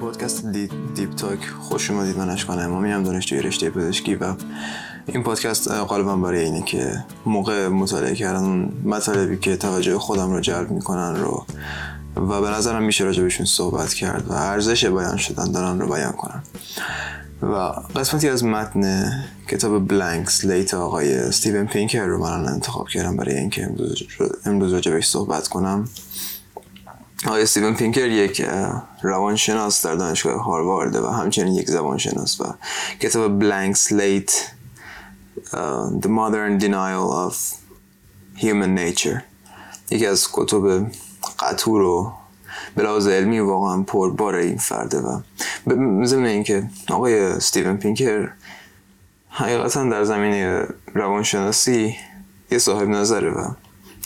پادکست The Deep Talk خوش اومدید من اشکان امامی‌ام دانشجوی رشته پزشکی و این پادکست غالبا برای اینه که موقع مطالعه کردن مطالبی که توجه خودم رو جلب می‌کنن رو و به نظرم میشه راجبشون صحبت کرد و ارزش بیان شدن دارن رو بیان کنم و قسمتی از متن کتاب Blank Slate آقای استیون پینکر رو من انتخاب کردم برای اینکه امروز, امروز راجبش صحبت کنم. آقای استیون پینکر یک روانشناس در دانشگاه هاروارد و همچنین یک زبانشناس و کتاب بلانک سلیت The Modern Denial of Human Nature. یکی از کتب قطور و به علمی واقعا پربار این فرده و ضمن اینکه آقای استیون پینکر حقیقتا در زمینه روانشناسی یه صاحب نظره و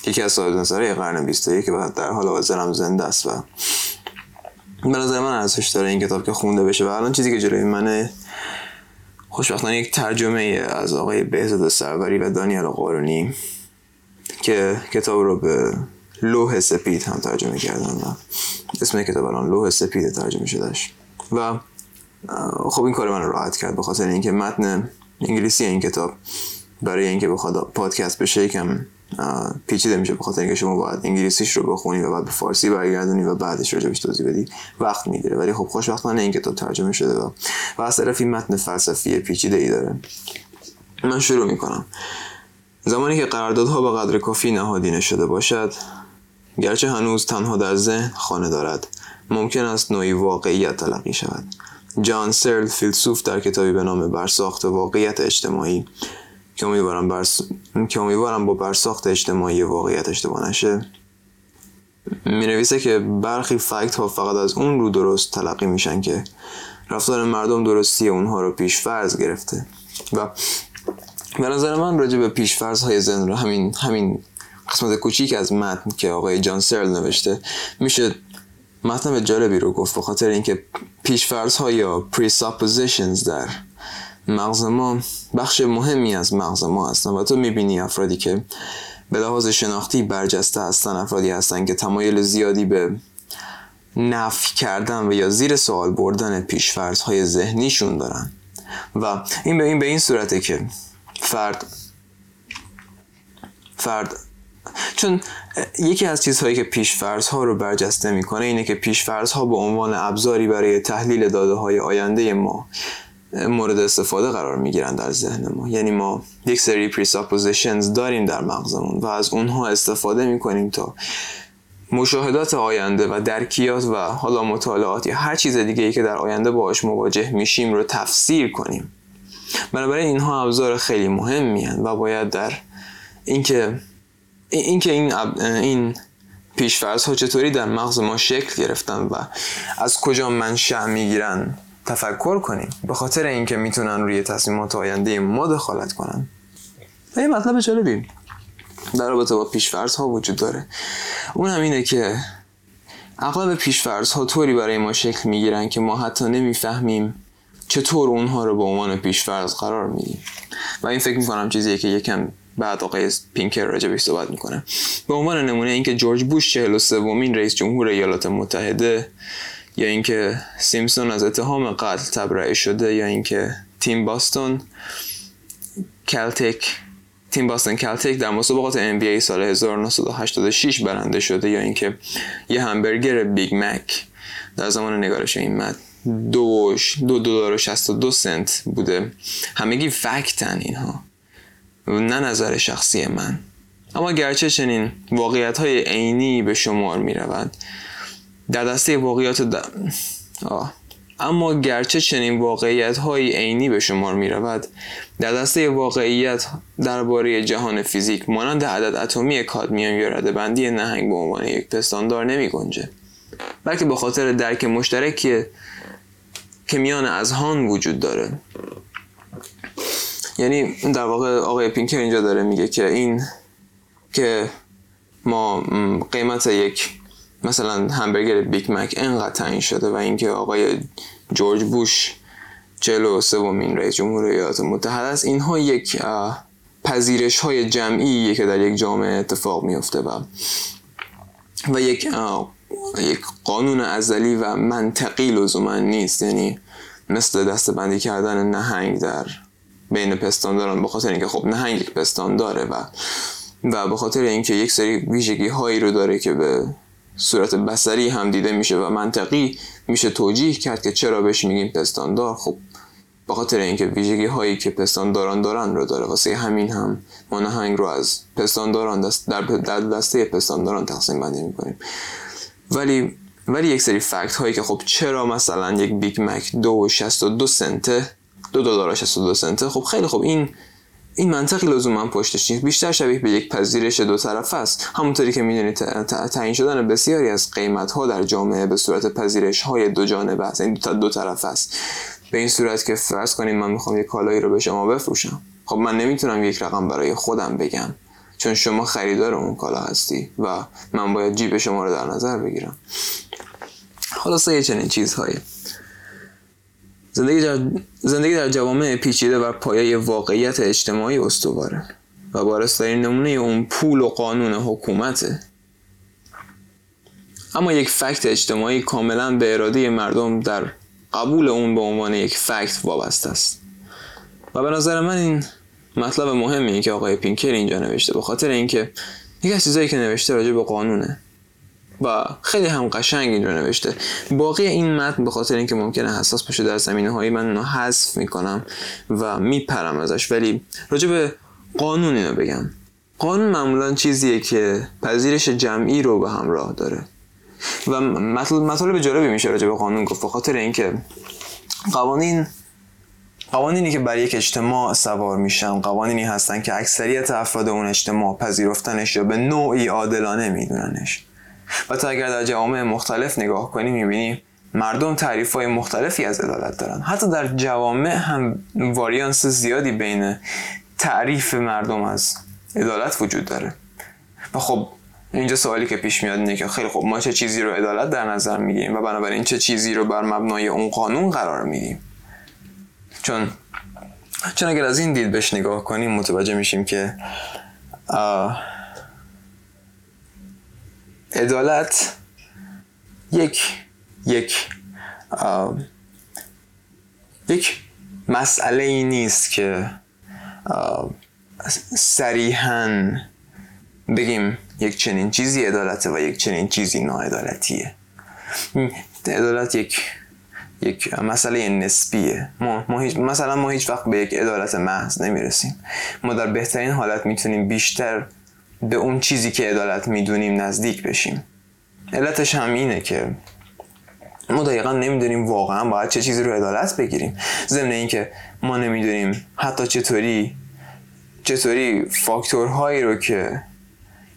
یکی از صاحب نظره قرن 21 که بعد در حال حاضر هم زنده است و به نظر من ارزش داره این کتاب که خونده بشه. و الان چیزی که جلوی منه خوشبختانه یک ترجمه از آقای بهزاد سروری و دانیال قارونی که کتاب رو به لوح سپید هم ترجمه کردن و اسم کتاب الان لوح سپید ترجمه شدهش. و خب این کار من راحت کرد به خاطر اینکه متن انگلیسی این کتاب برای اینکه بخواد پادکست بشه یکم پیچیده میشه به خاطر اینکه شما باید انگلیسیش رو بخونی و بعد به فارسی برگردونی و بعدش راجبش توضیح بدی وقت می‌گیره. ولی خب خوشبختانه این کتاب ترجمه شده و و از طرفی متن فلسفی پیچیده ای داره. من شروع می‌کنم. زمانی که قراردادها به قدر کافی نهادینه شده باشد گرچه هنوز تنها در ذهن خانه دارد ممکن است نوعی واقعیت تلقی شود. جان سرل فیلسوف در کتابی به نام برساخت واقعیت اجتماعی که امیدوارم, برس... که امیدوارم با برساخت اجتماعی واقعیت اشتباه نشه. می نویسه که برخی فکت ها فقط از اون رو درست تلقی میشن که رفتار مردم درستی اونها رو پیش فرض گرفته. و به نظر من راجع به پیش فرض های زن رو همین همین قسمت کوچیک از متن که آقای جان سرل نوشته میشه متن جالبی رو گفت به خاطر اینکه پیش فرض ها یا presuppositions در مغز ما بخش مهمی از مغز ما هستن. و تو می‌بینی افرادی که به لحاظ شناختی برجسته هستن افرادی هستن که تمایل زیادی به نفی کردن و یا زیر سوال بردن پیشفرض های ذهنیشون دارن. و این به این به این صورته که فرد فرد چون یکی از چیزهایی که پیشفرض ها رو برجسته می‌کنه اینه که پیشفرض ها به عنوان ابزاری برای تحلیل داده های آینده ما مورد استفاده قرار می‌گیرن در ذهن ما. یعنی ما یک سری presuppositions داریم در مغزمون و از اونها استفاده می‌کنیم تا مشاهدات آینده و درکیات و حالا مطالعات یا هر چیز دیگه ای که در آینده باهاش مواجه میشیم رو تفسیر کنیم. بنابراین اینها ابزار خیلی مهمی و باید در اینکه اینکه این این پیشفرض ها چطوری در مغز ما شکل گرفتن و از کجا منشأ می‌گیرن تفکر کنیم. به خاطر اینکه می‌تونن روی تصمیمات آینده ما دخالت کنن. و یه مطلب جالبی در رابطه با پیشفرض ها وجود داره. اون هم اینه که اغلب پیشفرض ها طوری برای ما شکل می‌گیرن که ما حتی نمی‌فهمیم چطور اونها رو به عنوان پیشفرض قرار میدیم. و این فکر می‌کنم چیزیه که یکم بعد آقای پینکر راجبش صحبت می‌کنه. به عنوان نمونه اینکه جورج بوش 43 ومین رئیس جمهور ایالات متحده یا اینکه سیمپسون از اتهام قتل تبرئه شده یا اینکه تیم Boston Celtic تیم Boston Celtic در مسابقات NBA سال 1986 برنده شده یا اینکه یه همبرگر Big Mac در زمان نگارش این مد دو دلار و 62 سنت بوده. همگی فکتن اینها. نه نظر شخصی من. اما گرچه چنین واقعیت های عینی به شمار می رود در دسته واقعیات د... آه. اما گرچه چنین واقعیت های عینی به شمار می رود در دسته واقعیت درباره جهان فیزیک مانند عدد اتمی کادمیوم یا رده بندی نهنگ به عنوان یک پستاندار نمی گنجه بلکه به خاطر درک مشترکی که میان اذهان وجود داره یعنی در واقع آقای پینکر اینجا داره میگه که این که ما قیمت یک مثلا همبرگر Big Mac انقدر تعیین شده و اینکه آقای جورج بوش چهل و سومین رئیس جمهور ایالات متحده است اینها یک پذیرش های جمعی که در یک جامعه اتفاق میفته و و یک یک قانون ازلی و منطقی لزوما نیست یعنی مثل دستبندی کردن نهنگ در بین پستانداران به خاطر اینکه خب نهنگ یک پستان داره و و به خاطر اینکه یک سری ویژگی هایی رو داره که به صورت بسری هم دیده میشه و منطقی میشه توجیه کرد که چرا بهش میگیم پستاندار. خب به خاطر اینکه ویژگی هایی که پستانداران دارن رو داره واسه همین هم ما نهنگ رو از پستانداران دست در دسته پستانداران تقسیم بندی می‌کنیم. ولی ولی یک سری fact هایی که خب چرا مثلا یک Big Mac دو و سنته دو دلار و سنته خب خیلی خب این این منطقی لزوما پشتش نیست. بیشتر شبیه به یک پذیرش دو طرف است. همونطوری که می‌دونید تعیین شدن بسیاری از قیمت ها در جامعه به صورت پذیرش های دو جانبه است. این دو, دو طرف است. به این صورت که فرض کنید من می‌خوام یک کالایی رو به شما بفروشم. خب من نمی‌تونم یک رقم برای خودم بگم چون شما خریدار اون کالا هستی و من باید جیب شما رو در نظر بگیرم. خلاصه یه چنین چیزهایی. زندگی در, زندگی در جوامع پیچیده و پایه واقعیت اجتماعی استواره و بارسترین نمونه اون پول و قانون حکومته اما یک فکت اجتماعی کاملا به اراده مردم در قبول اون به عنوان یک فکت وابسته است. و به نظر من این مطلب مهمی که آقای پینکر اینجا نوشته به خاطر اینکه یک از چیزایی که نوشته راجع به قانونه. و خیلی هم قشنگ اینجا نوشته. باقی این متن به خاطر اینکه ممکنه حساس باشه در زمینه هایی من اونو حذف می‌کنم و میپرم ازش. ولی راجع به قانون اینو بگم. قانون معمولا چیزیه که پذیرش جمعی رو به همراه داره. و مطالب جالبی میشه راجع به قانون گفت. به خاطر اینکه قوانین قوانینی که بر یک اجتماع سوار میشن قوانینی هستن که اکثریت افراد اون اجتماع پذیرفتنش یا به نوعی عادلانه میدوننش. و تا اگر در جوامع مختلف نگاه کنی می‌بینی مردم تعریف های مختلفی از عدالت دارن. حتی در جوامع هم واریانس زیادی بین تعریف مردم از عدالت وجود داره. و خب اینجا سوالی که پیش میاد اینه که خیلی خب ما چه چیزی رو عدالت در نظر می‌گیریم و بنابراین چه چیزی رو بر مبنای اون قانون قرار میدیم؟ چون چون اگر از این دید بهش نگاه کنیم متوجه میشیم که عدالت یک یک یک مسئله ای نیست که صریحا بگیم یک چنین چیزی عدالته و یک چنین چیزی ناعدالتیه. عدالت یک یک مسئله نسبیه. ما, ما هیچ مثلا ما هیچ وقت به یک عدالت محض نمی‌رسیم. ما در بهترین حالت می‌تونیم بیشتر به اون چیزی که عدالت می‌دونیم نزدیک بشیم. علتش هم اینه که ما دقیقا نمی‌دونیم واقعا باید چه چیزی رو عدالت بگیریم. ضمن اینکه ما نمی‌دونیم حتی چطوری چطوری فاکتورهایی رو که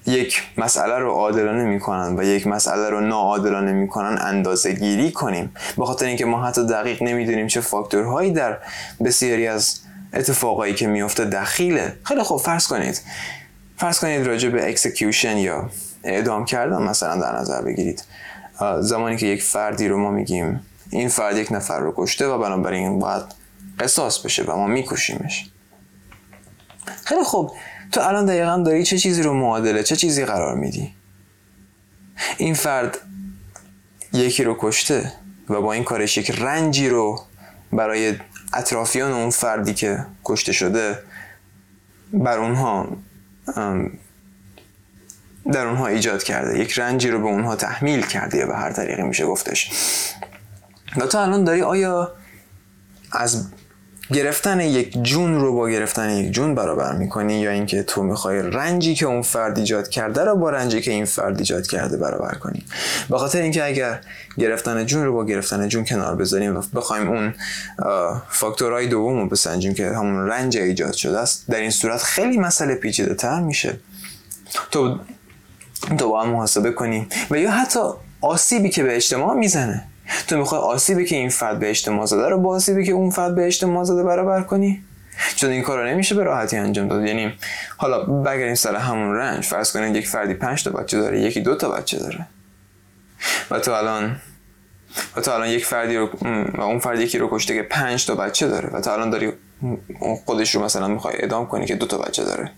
یک مسئله رو عادلانه می‌کنن و یک مسئله رو ناعادلانه می‌کنن اندازه گیری کنیم. به خاطر اینکه ما حتی دقیق نمی‌دونیم چه فاکتورهایی در بسیاری از اتفاقایی که میفته دخیله. خیلی خوب فرض کنید. فرض کنید راجع به execution یا اعدام کردن مثلا در نظر بگیرید. زمانی که یک فردی رو ما میگیم این فرد یک نفر رو کشته و بنابراین باید قصاص بشه و ما میکشیمش. خیلی خوب. تو الان دقیقا داری چه چیزی رو معادله چه چیزی قرار میدی؟ این فرد یکی رو کشته و با این کارش یک رنجی رو برای اطرافیان اون فردی که کشته شده بر اونها در اونها ایجاد کرده. یک رنجی رو به اونها تحمیل کرده به هر طریقی میشه گفتش. و تو الان داری آیا از گرفتن یک جون رو با گرفتن یک جون برابر می‌کنی یا اینکه تو می‌خوای رنجی که اون فرد ایجاد کرده رو با رنجی که این فرد ایجاد کرده برابر کنی. به خاطر اینکه اگر گرفتن جون رو با گرفتن جون کنار بذاریم و بخوایم اون فاکتورهای دوم رو بسنجیم که همون رنج ایجاد شده است در این صورت خیلی مسئله پیچیده تر میشه. تو باید محاسبه کنی و یا حتی آسیبی که به اجتماع می‌زنه. تو می‌خوای آسیبی که این فرد به اجتماع زده رو با آسیبی که اون فرد به اجتماع زده برابر کنی؟ چون این کار رو نمیشه به راحتی انجام داد. یعنی حالا بگریم سر همون رنج. فرض کنید یک فردی پنج تا بچه داره یکی دو تا بچه داره. و تو الان و تو الان یک فردی رو و اون فرد یکی رو کشته که پنج تا بچه داره و تو الان داری خودش رو مثلا می‌خوای ادام کنی که دو تا بچه داره.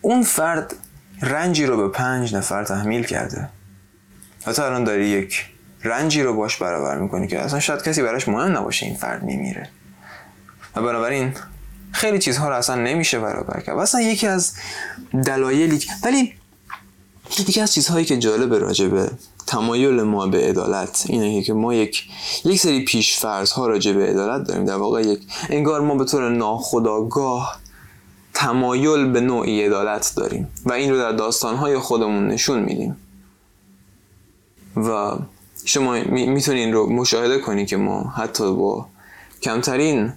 اون فرد رنجی رو به پنج نفر تحمیل کرده. و تو الان داری یک رنجی رو باش برابر می‌کنی که اصلا شاید کسی براش مهم نباشه این فرد میمیره. و بنابراین خیلی چیزها رو اصلا نمیشه برابر کرد. و اصلا یکی از دلایلی ولی یکی از چیزهایی که جالب راجع به تمایل ما به عدالت اینه که ما یک یک سری پیش فرض ها راجع به عدالت داریم. در واقع یک انگار ما به طور ناخودآگاه تمایل به نوعی عدالت داریم. و این رو در داستان های خودمون نشون میدیم. و شما می‌تونین رو مشاهده کنی که ما حتی با کمترین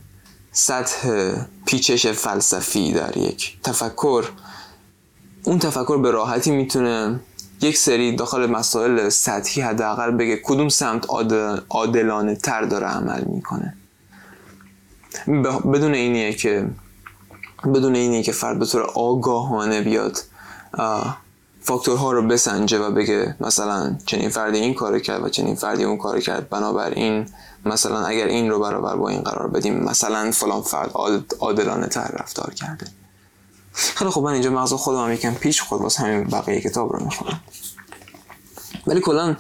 سطح پیچش فلسفی در یک تفکر اون تفکر به راحتی می‌تونه یک سری داخل مسائل سطحی حداقل بگه کدوم سمت عادلانه تر داره عمل می‌کنه. بدون اینیه که بدون اینیه که فرد به طور آگاهانه بیاد فاکتورها رو بسنجه و بگه مثلا چنین فردی این کار کرد و چنین فردی اون کار کرد. بنابراین مثلا اگر این رو برابر با این قرار بدیم مثلا فلان فرد عادلانه تر رفتار کرده. خیلی خب من اینجا مغز خودم هم یکم پیش خود واسه همین بقیه کتاب رو می‌خونم. ولی کلا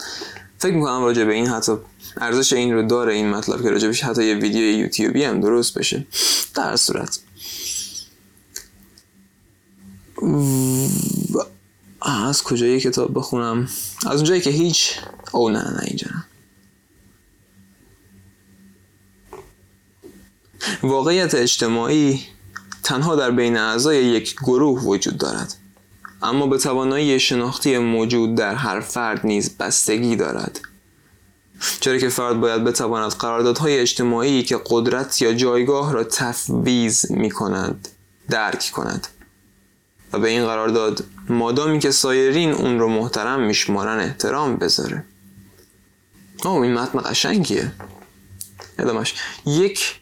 فکر می‌کنم راجع به این حتی ارزش این رو داره این مطلب که راجبش حتی یه ویدیو یوتیوبی هم درست بشه. در صورت. از کجایی کتاب بخونم؟ از اونجایی که هیچ. او نه نه اینجا نه. واقعیت اجتماعی تنها در بین اعضای یک گروه وجود دارد. اما به توانایی شناختی موجود در هر فرد نیز بستگی دارد. چرا که فرد باید بتواند قراردادهای اجتماعی که قدرت یا جایگاه را تفویض می کند درک کند. و به این قرارداد مادامی که سایرین اون رو محترم میشمارن احترام بذاره. او این متن قشنگیه. ادامش. یک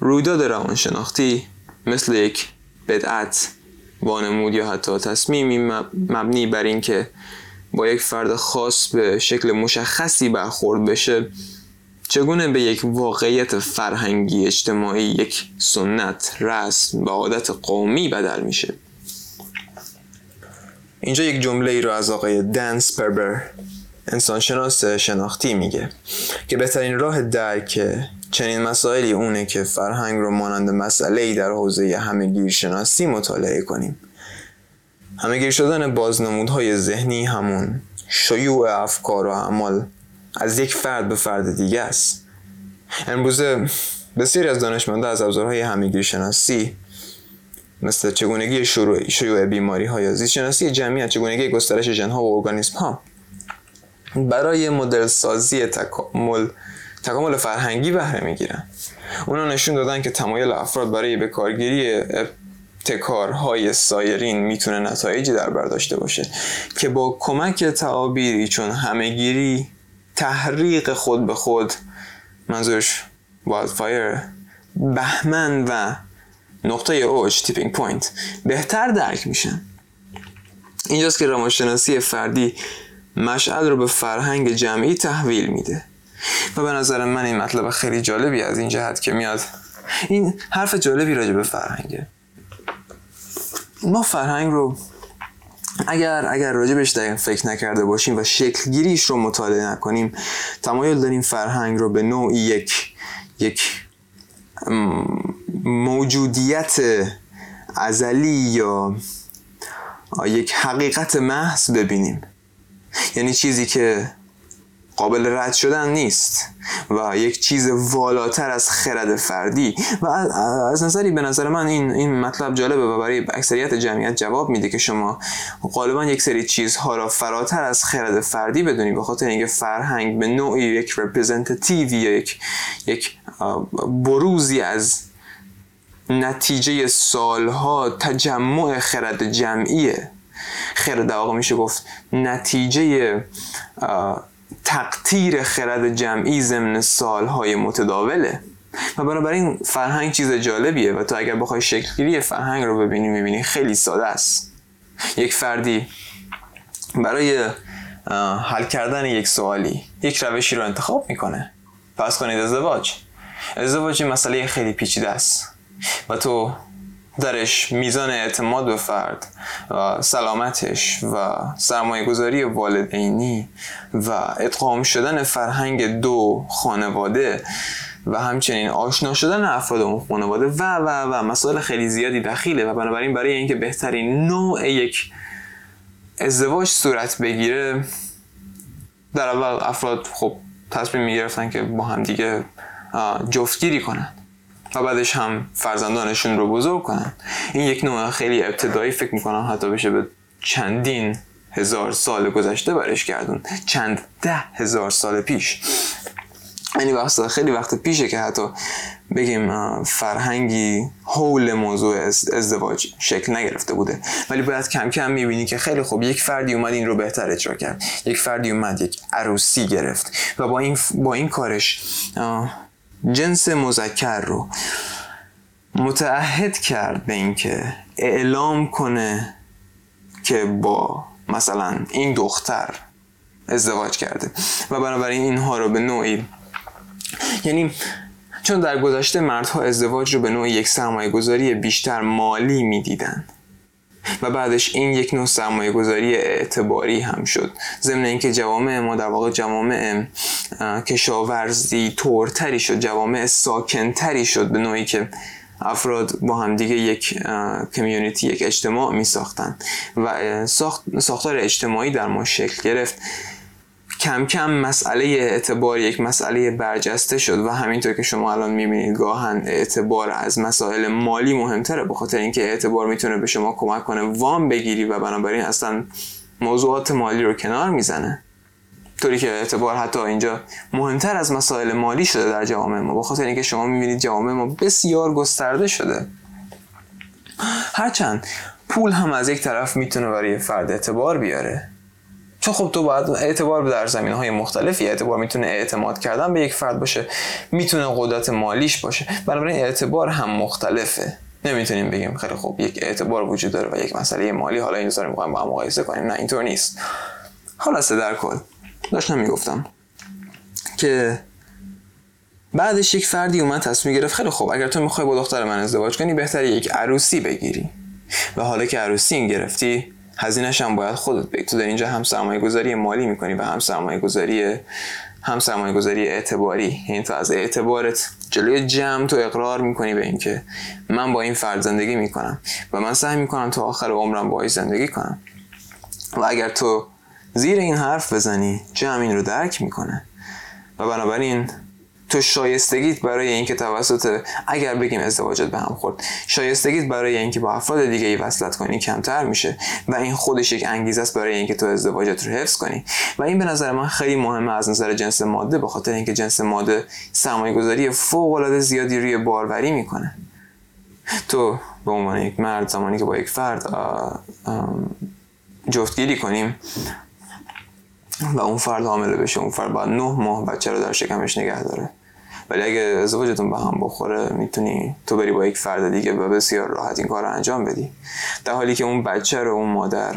رویداد روانشناختی مثل یک بدعت وانمود یا حتی تصمیمی مبنی بر اینکه با یک فرد خاص به شکل مشخصی برخورد بشه چگونه به یک واقعیت فرهنگی اجتماعی یک سنت رسم و عادت قومی بدل میشه. اینجا یک جمله ای رو از آقای دنس پربر انسانشناس شناختی میگه که بهترین راه درک چنین مسائلی اونه که فرهنگ رو مانند مسئله ای در حوزه همه شناسی مطالعه کنیم. همه گیر شدن بازنمودهای ذهنی همون شیوع افکار و اعمال از یک فرد به فرد دیگه است. امروزه بسیاری از دانشمنده از ابزارهای همگیر شناسی مثل چگونگی شروع شیوع بیماری ها یا زیست شناسی جمعیت چگونگی گسترش ژن ها و ارگانیسم ها برای مدل سازی تکامل تکامل فرهنگی بهره می‌گیرن اونا نشون دادن که تمایل افراد برای به کارگیری ابتکارهای سایرین می‌تونه نتایجی در بر داشته باشه که با کمک تعابیری چون همه‌گیری حریق خود به خود منظورش wildfire بهمن و نقطه اوج tipping point. بهتر درک میشن اینجاست که روانشناسی فردی مشعل رو به فرهنگ جمعی تحویل میده. و به نظر من این مطلب خیلی جالبی از این جهت که میاد. این حرف جالبی راجع به فرهنگه. ما فرهنگ رو اگر اگر راجبش دقیق فکر نکرده باشیم و شکلگیریش رو مطالعه نکنیم تمایل داریم فرهنگ رو به نوعی یک یک موجودیت ازلی یا یک حقیقت محض ببینیم. یعنی چیزی که قابل رد شدن نیست و یک چیز والاتر از خرد فردی. و از نظری به نظر من این این مطلب جالبه و برای اکثریت جمعیت جواب میده که شما غالبا یک سری چیزها را فراتر از خرد فردی بدونید به خاطر اینکه فرهنگ به نوعی یک رپرزنتیتیوی یا یک یک بروزی از نتیجه سالها تجمع خرد جمعیه. خرد واقع میشه گفت نتیجه تقطیر خرد جمعی ضمن سالهای متداوله. و بنابراین فرهنگ چیز جالبیه و تو اگر بخوای شکلگیری فرهنگ رو ببینی می‌بینی خیلی ساده است. یک فردی برای حل کردن یک سوالی یک روشی رو انتخاب می‌کنه. پس کنید ازدواج. ازدواج مسئله خیلی پیچیده است. و تو درش میزان اعتماد به فرد و سلامتش و سرمایه گذاری والدینی و ادغام شدن فرهنگ دو خانواده و همچنین آشنا شدن افراد اون خانواده و و و مسائل خیلی زیادی دخیله و بنابراین برای اینکه بهترین نوع یک ازدواج صورت بگیره در اول افراد خب تصمیم می‌گرفتن که با هم دیگه جفتگیری کنن. و بعدش هم فرزندانشون رو بزرگ کنن. این یک نوع خیلی ابتدایی فکر می‌کنم حتی بشه به چندین هزار سال گذشته برش گردون. چند ده هزار سال پیش. یعنی وقت خیلی وقت پیشه که حتی بگیم فرهنگی حول موضوع ازدواج شکل نگرفته بوده. ولی باید کم کم می‌بینی که خیلی خوب یک فردی اومد این رو بهتر اجرا کرد. یک فردی اومد یک عروسی گرفت. و با این, با این کارش جنس مذکر رو متعهد کرد به اینکه اعلام کنه که با مثلا این دختر ازدواج کرده و بنابراین اینها رو به نوعی یعنی چون در گذشته مردها ازدواج رو به نوع یک سرمایه گذاری بیشتر مالی می‌دیدن. و بعدش این یک نوع سرمایه گذاری اعتباری هم شد. ضمن اینکه جوامع ما در واقع جوامع کشاورزی طورتری شد جوامع ساکنتری شد به نوعی که افراد با همدیگه یک کمیونیتی یک اجتماع می ساختن و ساختار اجتماعی در ما شکل گرفت. کم کم مسئله اعتبار یک مسئله برجسته شد و همینطور که شما الان می‌بینید گاهن اعتبار از مسائل مالی مهمتره به خاطر اینکه اعتبار می‌تونه به شما کمک کنه وام بگیری و بنابراین اصلا موضوعات مالی رو کنار می‌زنه. طوری که اعتبار حتی اینجا مهمتر از مسائل مالی شده در جوامع ما. بخاطر اینکه شما می‌بینید جوامع ما بسیار گسترده شده. هرچند پول هم از یک طرف می‌تونه برای فرد اعتبار بیاره. چون خب تو باید اعتبار در زمین های مختلفی اعتبار می‌تونه اعتماد کردن به یک فرد باشه می‌تونه قدرت مالیش باشه. بنابراین اعتبار هم مختلفه. نمی‌تونیم بگیم خیلی خوب یک اعتبار وجود داره و یک مسئله مالی. حالا این رو می‌خوایم با هم مقایسه کنیم. نه اینطور نیست. حالا در کل داشتم می‌گفتم که بعدش یک فردی اومد تصمیم گرفت خیلی خوب اگر تو می‌خوای با دختر من ازدواج کنی بهتره یک عروسی بگیری. و حالا که عروسی این گرفتی هزینهش هم باید خودت بگی. تو در اینجا هم سرمایه گذاری مالی می‌کنی و هم سرمایه گذاری هم سرمایه گذاری اعتباری. یعنی تو از اعتبارت جلوی جمع تو اقرار می‌کنی به اینکه من با این فرد زندگی می‌کنم و من سعی می‌کنم تا آخر عمرم باهاش زندگی کنم. و اگر تو زیر این حرف بزنی جمع این رو درک می‌کنه. و بنابراین تو شایستگیت برای اینکه توسط اگر بگیم ازدواجت به هم خورد. شایستگیت برای اینکه با افراد دیگه ای وصلت کنی کمتر میشه و این خودش یک انگیزه است برای اینکه تو ازدواجت رو حفظ کنی. و این به نظر من خیلی مهمه از نظر جنس ماده به خاطر اینکه جنس ماده سرمایه گذاری فوق العاده زیادی روی باروری می‌کنه. تو به عنوان یک مرد زمانی که با یک فرد جفتگیری کنیم و اون فرد حامله بشه اون فرد باید نه ماه بچه رو در شکمش نگه داره. ولی اگه ازدواجتون به هم بخوره می‌تونی تو بری با یک فرد دیگه و بسیار راحت این کار رو انجام بدی. در حالی که اون بچه رو اون مادر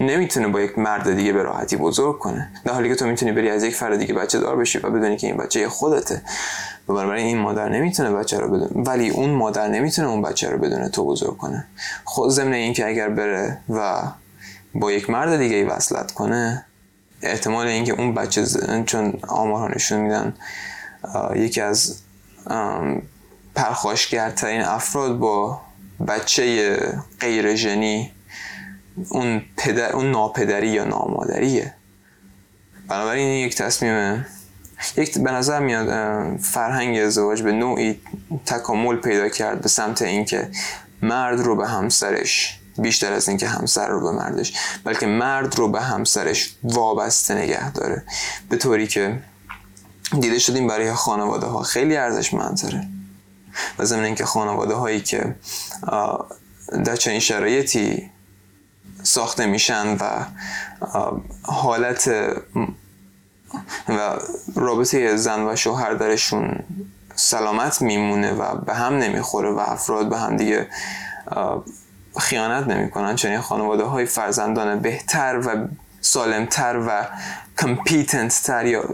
نمی‌تونه با یک مرد دیگه به راحتی بزرگ کنه. در حالی که تو می‌تونی بری از یک فرد دیگه بچه دار بشی و بدونی که این بچه خودته. و بنابراین این مادر نمی‌تونه بچه رو بدونه ولی اون مادر نمی‌تونه اون بچه رو بدونه تو بزرگ کنه. خود ضمن اینکه اگر بره و با یک مرد دیگه وصلت کنه احتمال اینکه اون بچه چون آمارها نشون میدن یکی از پرخاشگرترین افراد با بچه غیر ژنی اون, پدر، اون ناپدری یا نامادریه. بنابراین این یک تصمیم یک به نظر میاد فرهنگ ازدواج به نوعی تکامل پیدا کرد به سمت اینکه مرد رو به همسرش بیشتر از اینکه همسر رو به مردش بلکه مرد رو به همسرش وابسته نگه داره. به طوری که دیده شدیم برای خانواده ها خیلی ارزشمندتره. و ضمن اینکه خانواده هایی که در چنین شرایطی ساخته میشن و حالت و رابطه زن و شوهر درشون سلامت میمونه و به هم نمی‌خوره و افراد به هم دیگه خیانت نمی‌کنن چنین خانواده های فرزندان بهتر و سالمتر و کمپیتنت تر یا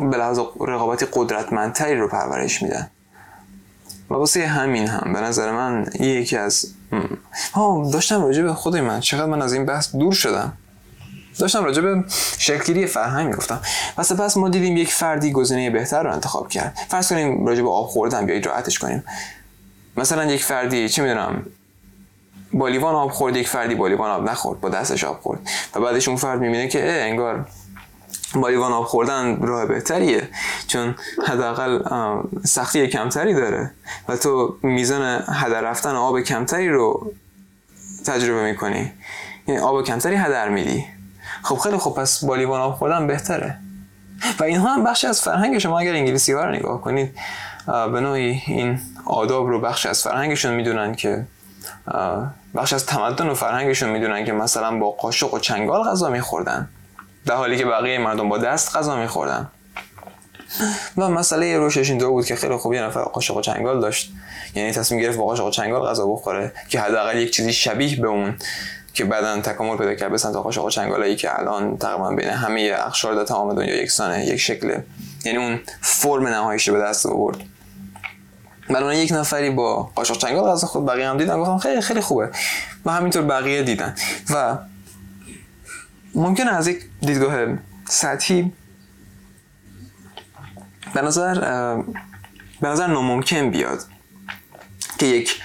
به لحاظ رقابتی قدرتمندتری رو پرورش میدن. و واسه همین هم به نظر من یکی از ها داشتم راجع به خود من چقدر من از این بحث دور شدم. داشتم راجع به شکلگیری فرهنگ می‌گفتم. و سپس ما دیدیم یک فردی گزینه بهتر رو انتخاب کرد. فرض کنیم راجع به آب خوردن بیایید راحتش کنیم. مثلا یک فردی چه می‌دونم با لیوان آب خورد یک فردی با لیوان آب نخورد با دستش آب خورد. و بعدش اون فرد می‌بینه که انگار با لیوان آب خوردن راه بهتریه چون حداقل سختی کمتری داره و تو میزان هدر رفتن آب کمتری رو تجربه می‌کنی. یعنی آب کمتری هدر میدی. خب خیلی خب پس با لیوان آب خوردن بهتره. و اینها هم بخشی از فرهنگ شما اگر انگلیسی ها رو نگاه کنید به نوعی این آداب رو بخش از فرهنگشون می‌دونن که بخش از تمدن و فرهنگشون می‌دونن که مثلا با قاشق و چنگال غذا میخوردن. در حالی که بقیه مردم با دست غذا میخوردن. و مسئله روشش این دو بود که خیلی خوب یه نفر قاشق و چنگال داشت. یعنی تصمیم گرفت با قاشق و چنگال غذا بخوره که حداقل یک چیزی شبیه به اون که بعدا تکامل پیدا کرد به سمت قاشق و چنگالایی که الان تقریبا بین همه اقشار در تمام دنیا یکسانه یک شکل. یعنی اون فرم نهاییش به دست آورد. من یک نفری با قاشق چنگال غذا خود بقیه هم دیدن. گفتم خیلی خیلی خوبه. و همینطور بقیه دیدن. و ممکنه از یک دیدگاه سطحی به نظر به نظر ناممکن بیاد که یک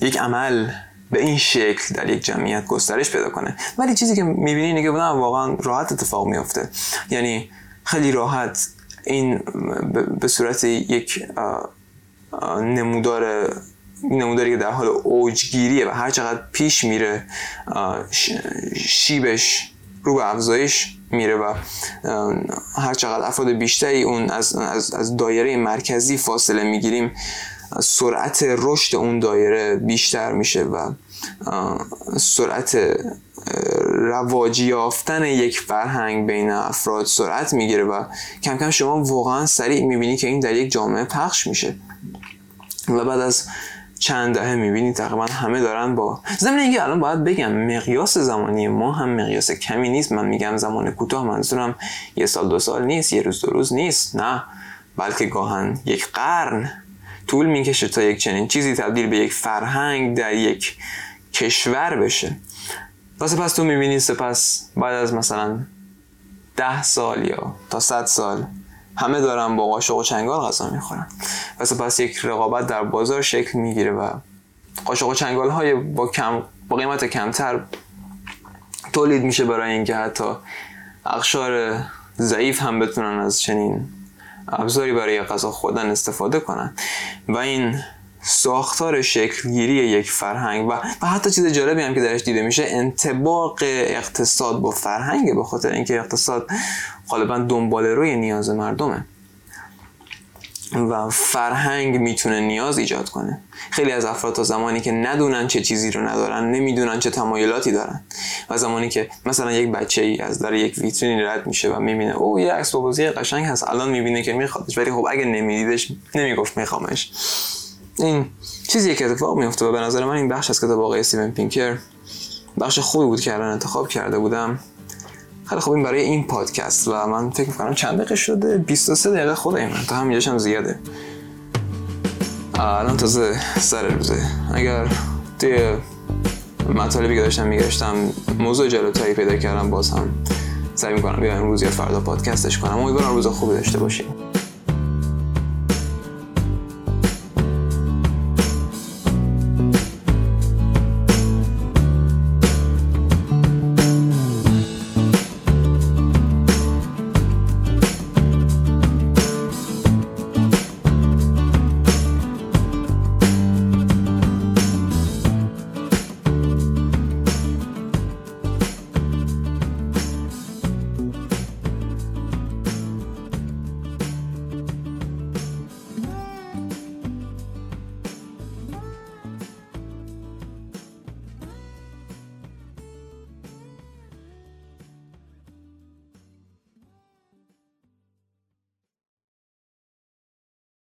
یک عمل به این شکل در یک جمعیت گسترش پیدا کنه. ولی چیزی که می‌بینی نگه بودن واقعا راحت اتفاق میافته. یعنی خیلی راحت این به صورت یک نمودار نموداری که در حال اوجگیریه و هر چقدر پیش میره شیبش رو به افزایش میره و هر چقدر افراد بیشتری اون از, از, از دایره مرکزی فاصله می‌گیریم سرعت رشد اون دایره بیشتر میشه و سرعت رواجی یافتن یک فرهنگ بین افراد سرعت می‌گیره و کم کم شما واقعا سریع می‌بینی که این در یک جامعه پخش میشه. و بعد از چند دهه می‌بینید تقریبا همه دارن با ضمن اینکه الان باید بگم مقیاس زمانی ما هم مقیاس کمی نیست. من میگم زمان کوتاه منظورم یه سال دو سال نیست یه روز دو روز نیست نه. بلکه گاهن یک قرن طول می‌کشه تا یک چنین چیزی تبدیل به یک فرهنگ در یک کشور بشه. و سپس تو می‌بینی سپس بعد از مثلا ده سال یا تا صد سال همه دارن با قاشق و چنگال غذا می‌خورن. و سپس یک رقابت در بازار شکل می‌گیره و قاشق و چنگال های با, کم با قیمت کمتر تولید میشه برای اینکه حتی اقشار ضعیف هم بتونن از چنین ابزاری برای غذا خوردن استفاده کنن. و این ساختار شکلگیری یک فرهنگ و, و حتی چیز جالبی هم که درش دیده میشه انتباق اقتصاد با فرهنگ به خاطر اینکه اقتصاد غالبا دنبال روی نیاز مردمه. و فرهنگ می‌تونه نیاز ایجاد کنه. خیلی از افراد تا زمانی که ندونن چه چیزی رو ندارن نمی‌دونن چه تمایلاتی دارن. و زمانی که مثلا یک بچه ای از در یک ویترین رد میشه و می‌بینه او یه عکس قشنگ هست الان می‌بینه که میخوادش. ولی خب اگه نمیدیدش نمی‌گفت میخوامش. این چیزی که اتفاق میفته و به نظر من این بخش از کتاب آقای استیون پینکر بخش خوبی بود که الان انتخاب کرده بودم. خیلی خوب این برای این پادکست و من فکر می‌کنم چند دقیقه شده؟ 23 دقیقه خود من تا همینجاش هم زیاده. الان تازه سر روزه. اگر توی مطالبی که داشتم میگشتم موضوع جلوتایی پیدا کردم باز هم سعی می‌کنم بیایم امروز یا فردا پادکستش کنم. امیدوارم روز خوبی داشته باشیم.